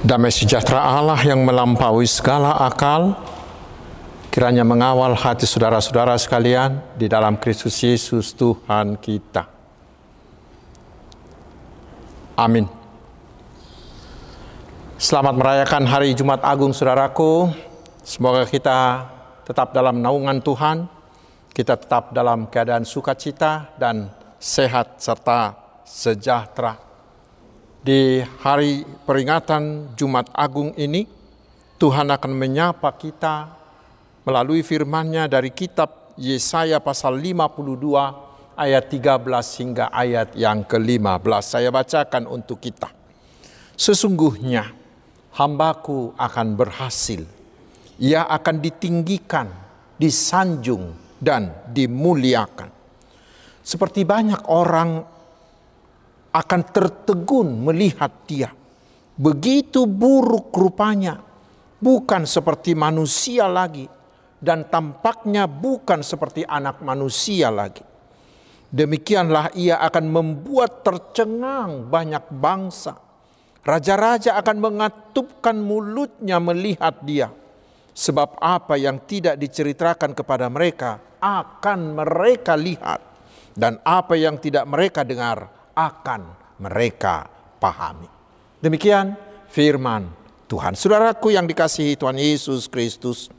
Damai sejahtera Allah yang melampaui segala akal, kiranya mengawal hati saudara-saudara sekalian di dalam Kristus Yesus Tuhan kita. Amin. Selamat merayakan hari Jumat Agung saudaraku. Semoga kita tetap dalam naungan Tuhan, kita tetap dalam keadaan sukacita dan sehat serta sejahtera. Di hari peringatan Jumat Agung ini, Tuhan akan menyapa kita melalui firman-Nya dari kitab Yesaya pasal 52 ayat 13 hingga ayat yang ke-15. Saya bacakan untuk kita. Sesungguhnya hambaku akan berhasil. Ia akan ditinggikan, disanjung, dan dimuliakan. Seperti banyak orang akan tertegun melihat dia. Begitu buruk rupanya, bukan seperti manusia lagi, dan tampaknya bukan seperti anak manusia lagi. Demikianlah ia akan membuat tercengang banyak bangsa. Raja-raja akan mengatupkan mulutnya melihat dia. Sebab apa yang tidak diceritakan kepada mereka akan mereka lihat. Dan apa yang tidak mereka dengar akan mereka pahami. Demikian firman Tuhan. Saudaraku yang dikasihi Tuhan Yesus Kristus,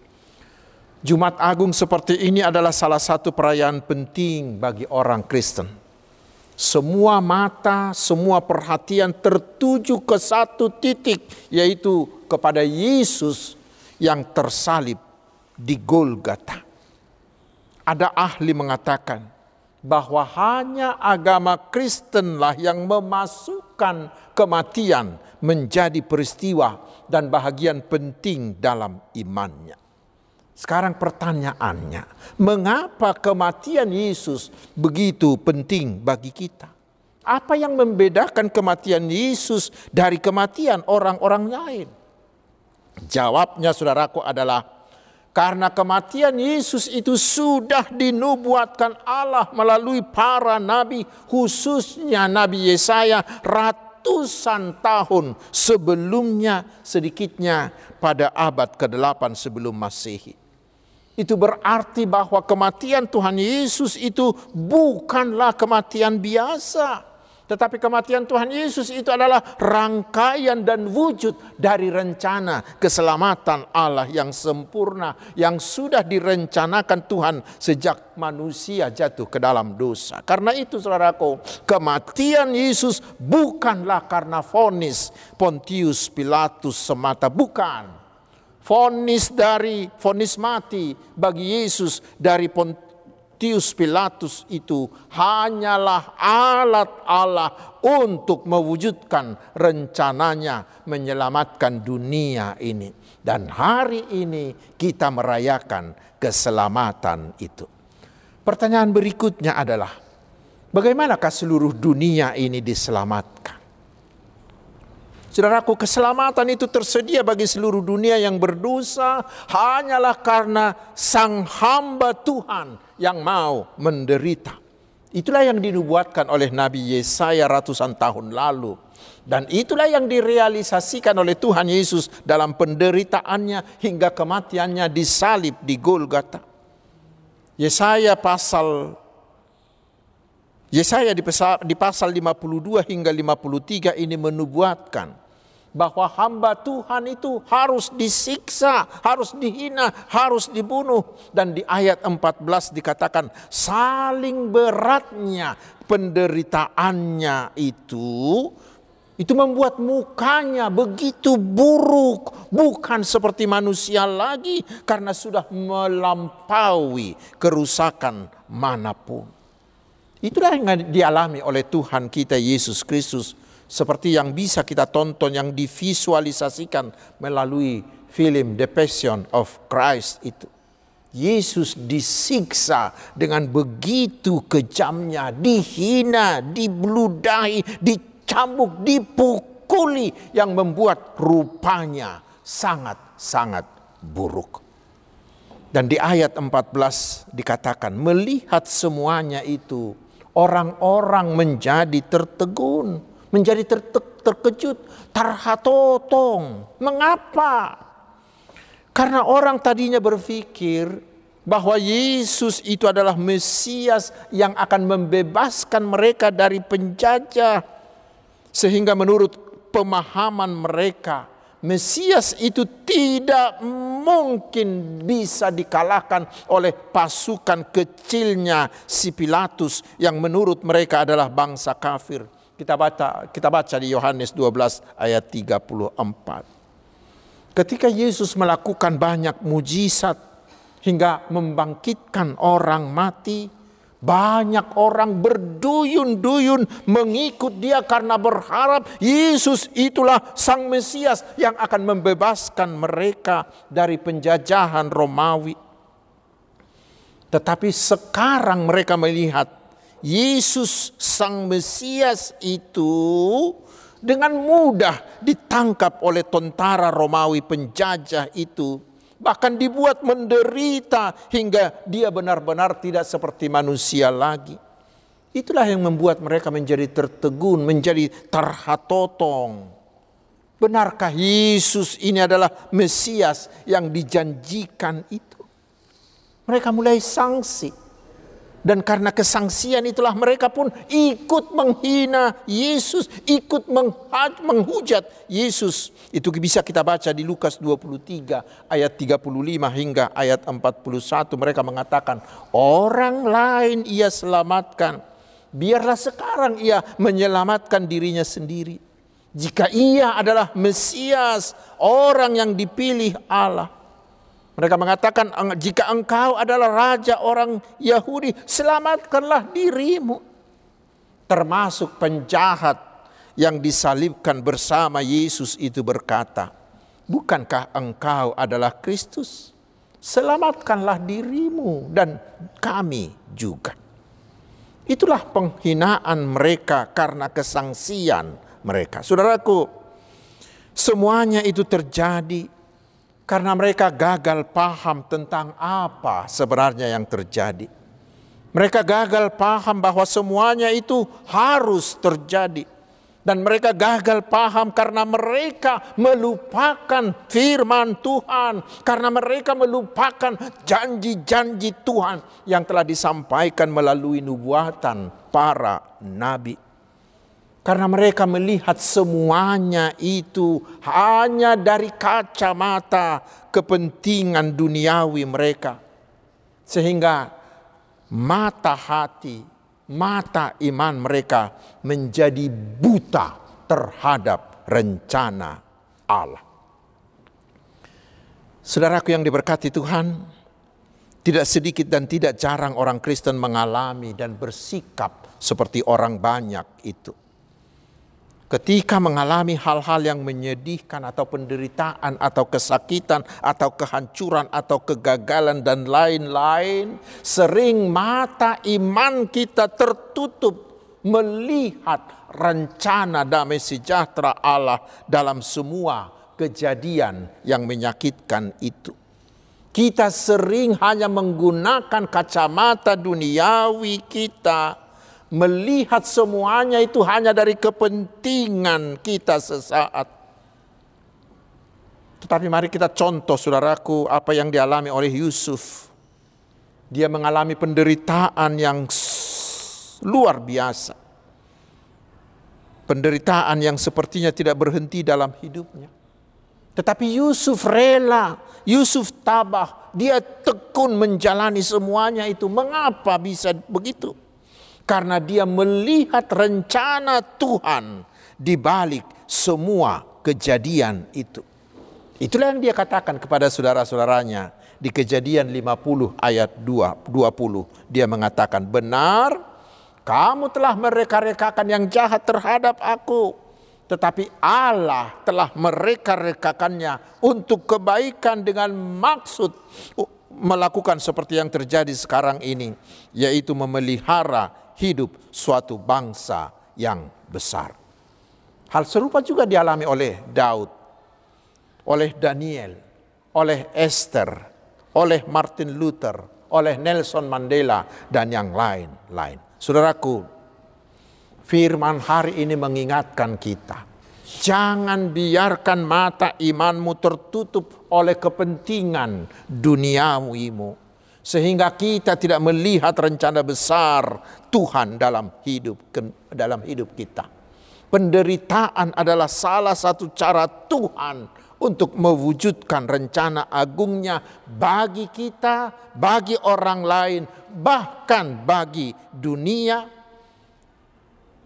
Jumat Agung seperti ini adalah salah satu perayaan penting bagi orang Kristen. Semua mata, semua perhatian tertuju ke satu titik, yaitu kepada Yesus yang tersalib di Golgata. Ada ahli mengatakan, bahwa hanya agama Kristenlah yang memasukkan kematian menjadi peristiwa dan bahagian penting dalam imannya. Sekarang pertanyaannya, mengapa kematian Yesus begitu penting bagi kita? Apa yang membedakan kematian Yesus dari kematian orang-orang lain? Jawabnya saudaraku adalah karena kematian Yesus itu sudah dinubuatkan Allah melalui para nabi, khususnya Nabi Yesaya ratusan tahun sebelumnya sedikitnya pada abad ke-8 sebelum Masehi. Itu berarti bahwa kematian Tuhan Yesus itu bukanlah kematian biasa tetapi kematian Tuhan Yesus itu adalah rangkaian dan wujud dari rencana keselamatan Allah yang sempurna yang sudah direncanakan Tuhan sejak manusia jatuh ke dalam dosa. Karena itu saudaraku, kematian Yesus bukanlah karena fonis Pontius Pilatus semata, bukan. Fonis dari fonis mati bagi Yesus dari Pontius Pontius Pilatus itu hanyalah alat Allah untuk mewujudkan rencananya menyelamatkan dunia ini. Dan hari ini kita merayakan keselamatan itu. Pertanyaan berikutnya adalah, bagaimanakah seluruh dunia ini diselamatkan? Saudaraku, keselamatan itu tersedia bagi seluruh dunia yang berdosa hanyalah karena sang hamba Tuhan yang mau menderita. Itulah yang dinubuatkan oleh Nabi Yesaya ratusan tahun lalu. Dan itulah yang direalisasikan oleh Tuhan Yesus dalam penderitaannya hingga kematiannya disalib di Golgata. Yesaya pasal Yesaya di pasal 52 hingga 53 ini menubuatkan bahwa hamba Tuhan itu harus disiksa, harus dihina, harus dibunuh. Dan di ayat 14 dikatakan saling beratnya penderitaannya itu itu membuat mukanya begitu buruk, bukan seperti manusia lagi karena sudah melampaui kerusakan mana pun. Itulah yang dialami oleh Tuhan kita Yesus Kristus seperti yang bisa kita tonton yang divisualisasikan melalui film The Passion of Christ itu. Yesus disiksa dengan begitu kejamnya, dihina, dibeludahi, dicambuk, dipukuli yang membuat rupanya sangat-sangat buruk. Dan di ayat 14 dikatakan melihat semuanya itu orang-orang menjadi tertegun menjadi terkejut, terhatotong. Mengapa? Karena orang tadinya berpikir bahwa Yesus itu adalah Mesias yang akan membebaskan mereka dari penjajah. Sehingga menurut pemahaman mereka, Mesias itu tidak mungkin bisa dikalahkan oleh pasukan kecilnya si Pilatus yang menurut mereka adalah bangsa kafir. Kita baca kita baca di Yohanes 12 ayat 34. Ketika Yesus melakukan banyak mujizat hingga membangkitkan orang mati, banyak orang berduyun-duyun mengikut dia karena berharap Yesus itulah sang Mesias yang akan membebaskan mereka dari penjajahan Romawi. Tetapi sekarang mereka melihat Yesus sang Mesias itu dengan mudah ditangkap oleh tentara Romawi penjajah itu bahkan dibuat menderita hingga dia benar-benar tidak seperti manusia lagi. Itulah yang membuat mereka menjadi tertegun, menjadi terhatotong. Benarkah Yesus ini adalah Mesias yang dijanjikan itu? Mereka mulai sanksi. Dan karena kesangsian itulah mereka pun ikut menghina Yesus, ikut menghujat Yesus. Itu bisa kita baca di Lukas 23 ayat 35 hingga ayat 41. Mereka mengatakan, orang lain ia selamatkan. Biarlah sekarang ia menyelamatkan dirinya sendiri. Jika ia adalah Mesias, orang yang dipilih Allah. Mereka mengatakan jika engkau adalah raja orang Yahudi, selamatkanlah dirimu. Termasuk penjahat yang disalibkan bersama Yesus itu berkata, Bukankah engkau adalah Kristus? Selamatkanlah dirimu dan kami juga. Itulah penghinaan mereka karena kesangsian mereka. Saudaraku, semuanya itu terjadi karena mereka gagal paham tentang apa sebenarnya yang terjadi. Mereka gagal paham bahwa semuanya itu harus terjadi. Dan mereka gagal paham karena mereka melupakan firman Tuhan. Karena mereka melupakan janji-janji Tuhan yang telah disampaikan melalui nubuatan para nabi. Karena mereka melihat semuanya itu hanya dari kacamata kepentingan duniawi mereka. Sehingga mata hati, mata iman mereka menjadi buta terhadap rencana Allah. Saudaraku yang diberkati Tuhan, tidak sedikit dan tidak jarang orang Kristen mengalami dan bersikap seperti orang banyak itu ketika mengalami hal-hal yang menyedihkan atau penderitaan atau kesakitan atau kehancuran atau kegagalan dan lain-lain sering mata iman kita tertutup melihat rencana damai sejahtera Allah dalam semua kejadian yang menyakitkan itu. Kita sering hanya menggunakan kacamata duniawi kita melihat semuanya itu hanya dari kepentingan kita sesaat. Tetapi mari kita contoh saudaraku apa yang dialami oleh Yusuf. Dia mengalami penderitaan yang luar biasa. Penderitaan yang sepertinya tidak berhenti dalam hidupnya. Tetapi Yusuf rela, Yusuf tabah, dia tekun menjalani semuanya itu. Mengapa bisa begitu? Karena dia melihat rencana Tuhan di balik semua kejadian itu. Itulah yang dia katakan kepada saudara-saudaranya di kejadian 50 ayat 2, 20. Dia mengatakan, benar kamu telah mereka-rekakan yang jahat terhadap aku. Tetapi Allah telah mereka-rekakannya untuk kebaikan dengan maksud melakukan seperti yang terjadi sekarang ini. Yaitu memelihara hidup suatu bangsa yang besar. Hal serupa juga dialami oleh Daud, oleh Daniel, oleh Esther, oleh Martin Luther, oleh Nelson Mandela, dan yang lain-lain. Saudaraku, firman hari ini mengingatkan kita Jangan biarkan mata imanmu tertutup oleh kepentingan duniawimu. Sehingga kita tidak melihat rencana besar Tuhan dalam hidup dalam hidup kita. Penderitaan adalah salah satu cara Tuhan untuk mewujudkan rencana agungnya bagi kita, bagi orang lain, bahkan bagi dunia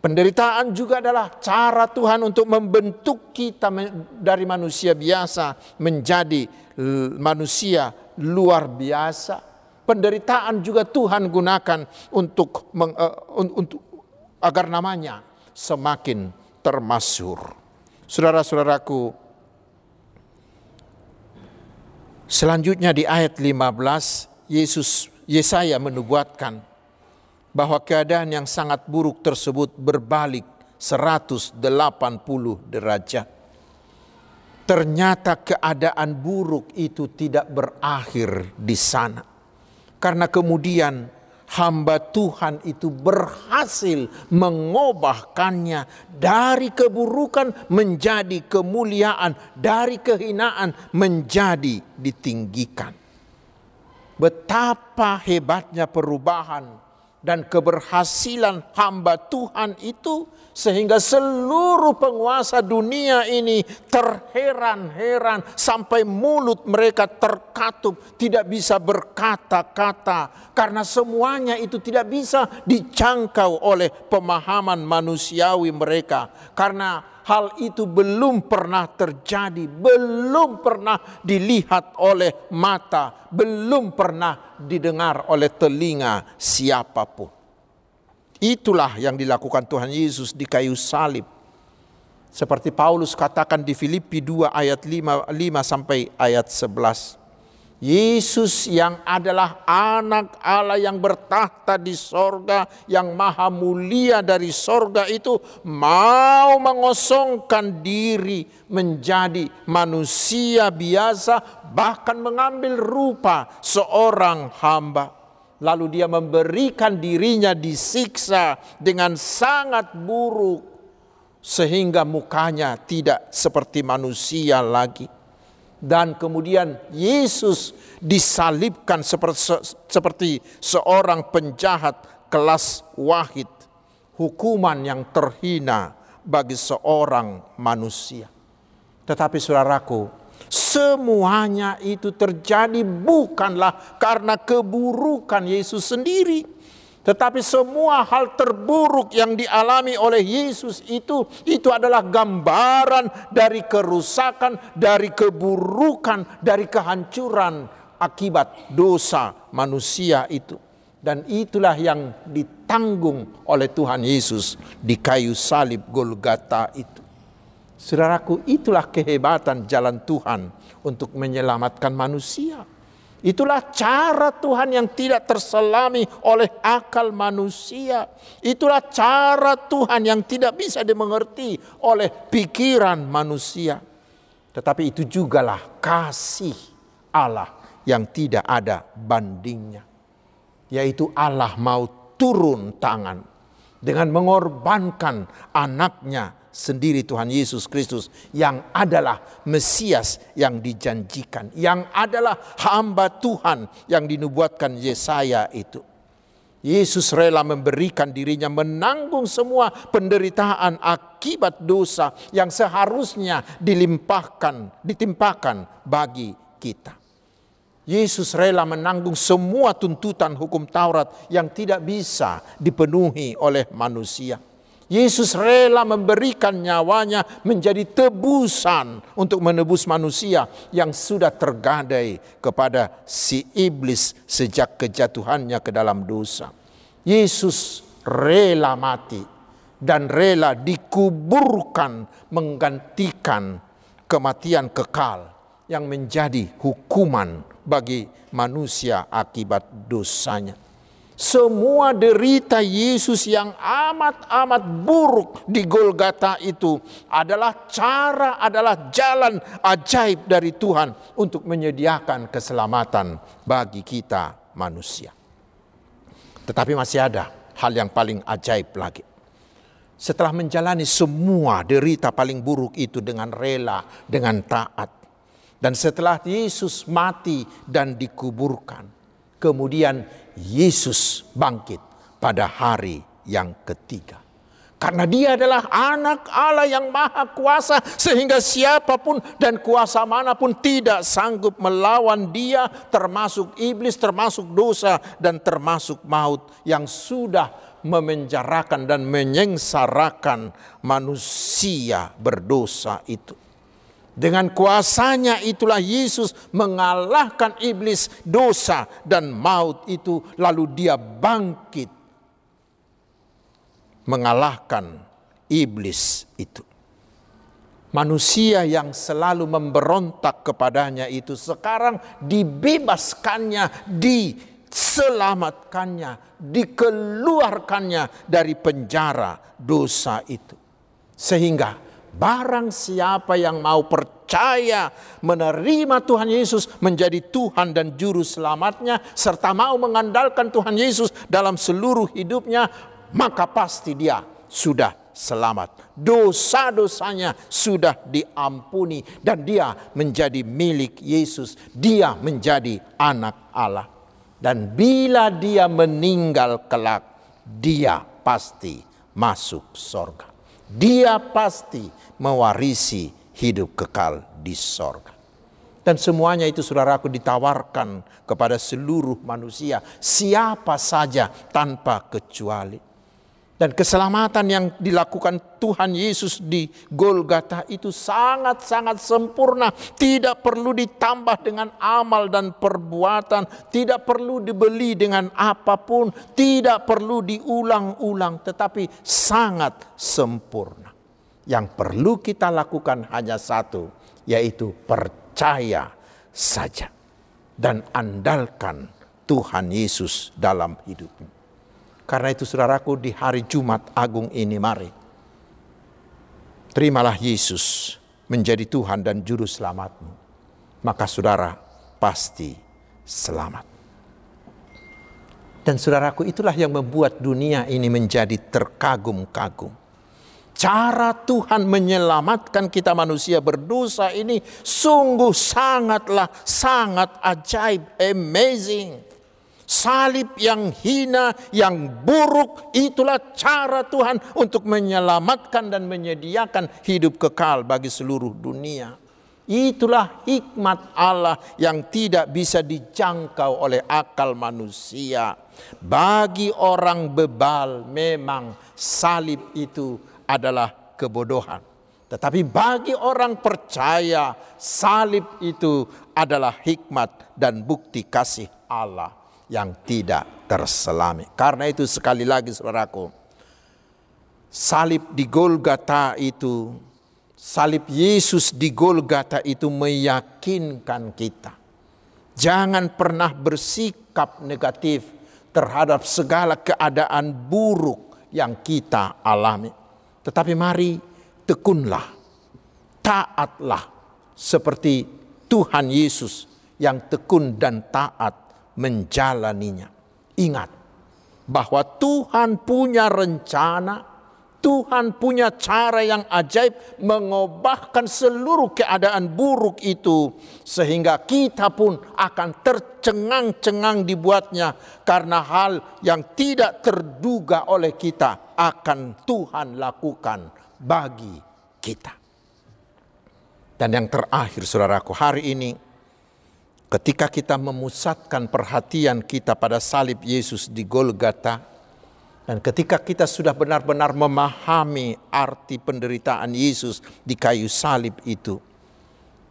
Penderitaan juga adalah cara Tuhan untuk membentuk kita dari manusia biasa menjadi manusia luar biasa. Penderitaan juga Tuhan gunakan untuk, uh, untuk agar namanya semakin termasyur. Saudara-saudaraku, selanjutnya di ayat 15 Yesus Yesaya menubuatkan bahwa keadaan yang sangat buruk tersebut berbalik 180 derajat. Ternyata keadaan buruk itu tidak berakhir di sana. Karena kemudian hamba Tuhan itu berhasil mengubahkannya dari keburukan menjadi kemuliaan, dari kehinaan menjadi ditinggikan. Betapa hebatnya perubahan dan keberhasilan hamba Tuhan itu sehingga seluruh penguasa dunia ini terheran-heran sampai mulut mereka terkatup tidak bisa berkata-kata karena semuanya itu tidak bisa dijangkau oleh pemahaman manusiawi mereka. Karena hal itu belum pernah terjadi, belum pernah dilihat oleh mata, belum pernah didengar oleh telinga siapa pun. Itulah yang dilakukan Tuhan Yesus di kayu salib. Seperti Paulus katakan di Filipi 2 ayat 5, 5 sampai ayat 11. Yesus yang adalah anak Allah yang bertahta di sorga, yang maha mulia dari sorga itu mau mengosongkan diri menjadi manusia biasa, bahkan mengambil rupa seorang hamba. Lalu dia memberikan dirinya disiksa dengan sangat buruk sehingga mukanya tidak seperti manusia lagi dan kemudian Yesus disalibkan seperti, seperti seorang penjahat kelas wahid, hukuman yang terhina bagi seorang manusia. Tetapi saudaraku, semuanya itu terjadi bukanlah karena keburukan Yesus sendiri, tetapi semua hal terburuk yang dialami oleh Yesus itu itu adalah gambaran dari kerusakan, dari keburukan, dari kehancuran akibat dosa manusia itu. Dan itulah yang ditanggung oleh Tuhan Yesus di kayu salib Golgata itu. Saudaraku, itulah kehebatan jalan Tuhan untuk menyelamatkan manusia. Itulah cara Tuhan yang tidak terselami oleh akal manusia. Itulah cara Tuhan yang tidak bisa dimengerti oleh pikiran manusia. Tetapi itu jugalah kasih Allah yang tidak ada bandingnya. Yaitu Allah mau turun tangan dengan mengorbankan anaknya sendiri Tuhan Yesus Kristus yang adalah Mesias yang dijanjikan, yang adalah hamba Tuhan yang dinubuatkan Yesaya itu. Yesus rela memberikan dirinya menanggung semua penderitaan akibat dosa yang seharusnya dilimpahkan, ditimpakan bagi kita. Yesus rela menanggung semua tuntutan hukum Taurat yang tidak bisa dipenuhi oleh manusia. Yesus rela memberikan nyawanya menjadi tebusan untuk menebus manusia yang sudah tergadai kepada si iblis sejak kejatuhannya ke dalam dosa. Yesus rela mati dan rela dikuburkan menggantikan kematian kekal yang menjadi hukuman bagi manusia akibat dosanya. Semua derita Yesus yang amat-amat buruk di Golgata itu adalah cara, adalah jalan ajaib dari Tuhan untuk menyediakan keselamatan bagi kita manusia. Tetapi masih ada hal yang paling ajaib lagi. setelah menjalani semua derita paling buruk itu dengan rela, dengan taat. Dan setelah Yesus mati dan dikuburkan, kemudian Yesus bangkit pada hari yang ketiga. Karena dia adalah anak Allah yang maha kuasa sehingga siapa pun dan kuasa mana pun tidak sanggup melawan dia termasuk iblis, termasuk dosa dan termasuk maut yang sudah memenjarakan dan menyengsarakan manusia berdosa itu. Dengan kuasanya itulah Yesus mengalahkan iblis, dosa, dan maut itu. Lalu dia bangkit mengalahkan iblis itu. Manusia yang selalu memberontak kepadanya itu sekarang dibebaskannya, diselamatkannya, dikeluarkannya dari penjara dosa itu. Sehingga barang siapa yang mau percaya menerima Tuhan Yesus menjadi Tuhan dan juru selamatnya serta mau mengandalkan Tuhan Yesus dalam seluruh hidupnya maka pasti dia sudah selamat. Dosa-dosanya sudah diampuni dan dia menjadi milik Yesus. Dia menjadi anak Allah. Dan bila dia meninggal kelak, dia pasti masuk sorga. Dia pasti mewarisi hidup kekal di sorga. Dan semuanya itu saudaraku ditawarkan kepada seluruh manusia. Siapa saja tanpa kecuali. Dan keselamatan yang dilakukan Tuhan Yesus di Golgata itu sangat-sangat sempurna. Tidak perlu ditambah dengan amal dan perbuatan. Tidak perlu dibeli dengan apa pun. Tidak perlu diulang-ulang. Tetapi sangat sempurna. Yang perlu kita lakukan hanya satu. Yaitu percaya saja. Dan andalkan Tuhan Yesus dalam hidupmu. Karena itu saudaraku di hari Jumat Agung ini mari. Terimalah Yesus menjadi Tuhan dan Juru Selamatmu. Maka saudara pasti selamat. Dan saudaraku itulah yang membuat dunia ini menjadi terkagum-kagum. Cara Tuhan menyelamatkan kita manusia berdosa ini sungguh sangatlah sangat ajaib, amazing. Salib yang hina, yang buruk, itulah cara Tuhan untuk menyelamatkan dan menyediakan hidup kekal bagi seluruh dunia. Itulah hikmat Allah yang tidak bisa dijangkau oleh akal manusia. Bagi orang bebal, memang salib itu adalah kebodohan. Tetapi bagi orang percaya, salib itu adalah hikmat dan bukti kasih Allah yang tidak terselami. Karena itu sekali lagi saudaraku, salib di Golgata itu, salib Yesus di Golgata itu meyakinkan kita. Jangan pernah bersikap negatif terhadap segala keadaan buruk yang kita alami. Tetapi mari tekunlah, taatlah seperti Tuhan Yesus yang tekun dan taat menjalaninya. Ingat bahwa Tuhan punya rencana, Tuhan punya cara yang ajaib mengubahkan seluruh keadaan buruk itu sehingga kita pun akan tercengang-cengang dibuatnya karena hal yang tidak terduga oleh kita akan Tuhan lakukan bagi kita. Dan yang terakhir saudaraku hari ini Ketika kita memusatkan perhatian kita pada salib Yesus di Golgata, dan ketika kita sudah benar-benar memahami arti penderitaan Yesus di kayu salib itu,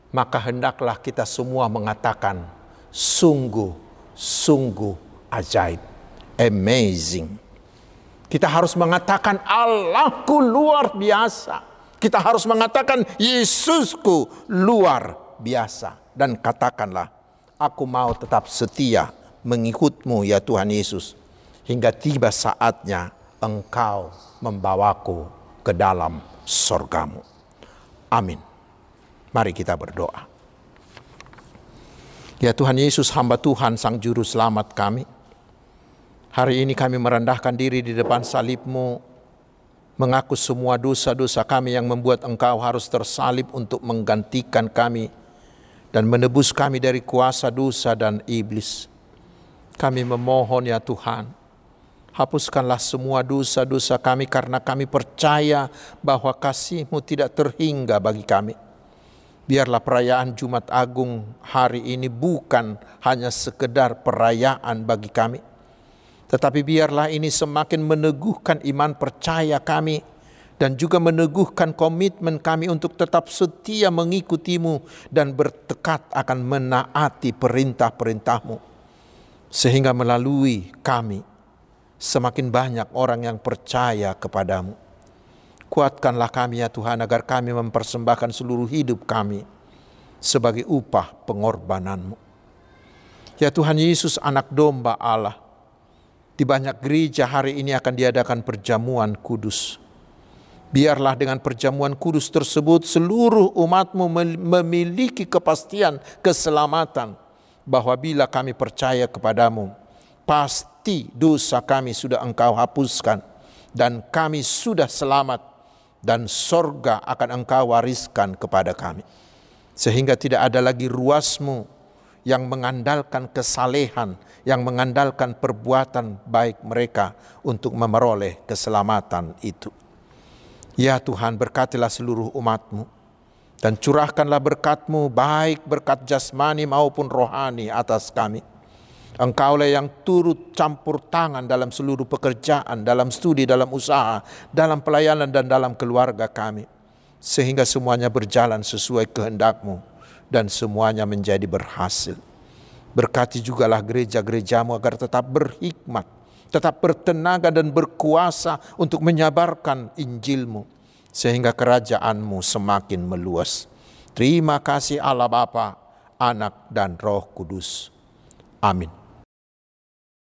maka hendaklah kita semua mengatakan, sungguh, sungguh ajaib, amazing. Kita harus mengatakan Allahku luar biasa. Kita harus mengatakan Yesusku luar biasa. Dan katakanlah aku mau tetap setia mengikutmu ya Tuhan Yesus. Hingga tiba saatnya engkau membawaku ke dalam sorgamu. Amin. Mari kita berdoa. Ya Tuhan Yesus hamba Tuhan Sang Juru Selamat kami. Hari ini kami merendahkan diri di depan salibmu mengaku semua dosa-dosa kami yang membuat Engkau harus tersalib untuk menggantikan kami dan menebus kami dari kuasa dosa dan iblis. Kami memohon ya Tuhan, hapuskanlah semua dosa-dosa kami karena kami percaya bahwa kasih-Mu tidak terhingga bagi kami. Biarlah perayaan Jumat Agung hari ini bukan hanya sekedar perayaan bagi kami, tetapi biarlah ini semakin meneguhkan iman percaya kami dan juga meneguhkan komitmen kami untuk tetap setia mengikutimu dan bertekad akan menaati perintah-perintahmu. Sehingga melalui kami semakin banyak orang yang percaya kepadamu. Kuatkanlah kami ya Tuhan agar kami mempersembahkan seluruh hidup kami sebagai upah pengorbananmu. Ya Tuhan Yesus anak domba Allah, di banyak gereja hari ini akan diadakan perjamuan kudus Biarlah dengan perjamuan kudus tersebut seluruh umatmu memiliki kepastian keselamatan bahwa bila kami percaya kepadamu, pasti dosa kami sudah engkau hapuskan dan kami sudah selamat dan sorga akan engkau wariskan kepada kami. Sehingga tidak ada lagi ruasmu yang mengandalkan kesalehan, yang mengandalkan perbuatan baik mereka untuk memeroleh keselamatan itu. Ya Tuhan berkatilah seluruh umatmu dan curahkanlah berkatmu baik berkat jasmani maupun rohani atas kami. Engkaulah yang turut campur tangan dalam seluruh pekerjaan, dalam studi, dalam usaha, dalam pelayanan dan dalam keluarga kami. Sehingga semuanya berjalan sesuai kehendakmu dan semuanya menjadi berhasil. Berkati jugalah gereja-gerejamu agar tetap berhikmat, tetap bertenaga dan berkuasa untuk menyabarkan Injilmu sehingga kerajaanmu semakin meluas. Terima kasih Allah Bapa, Anak dan Roh Kudus. Amin.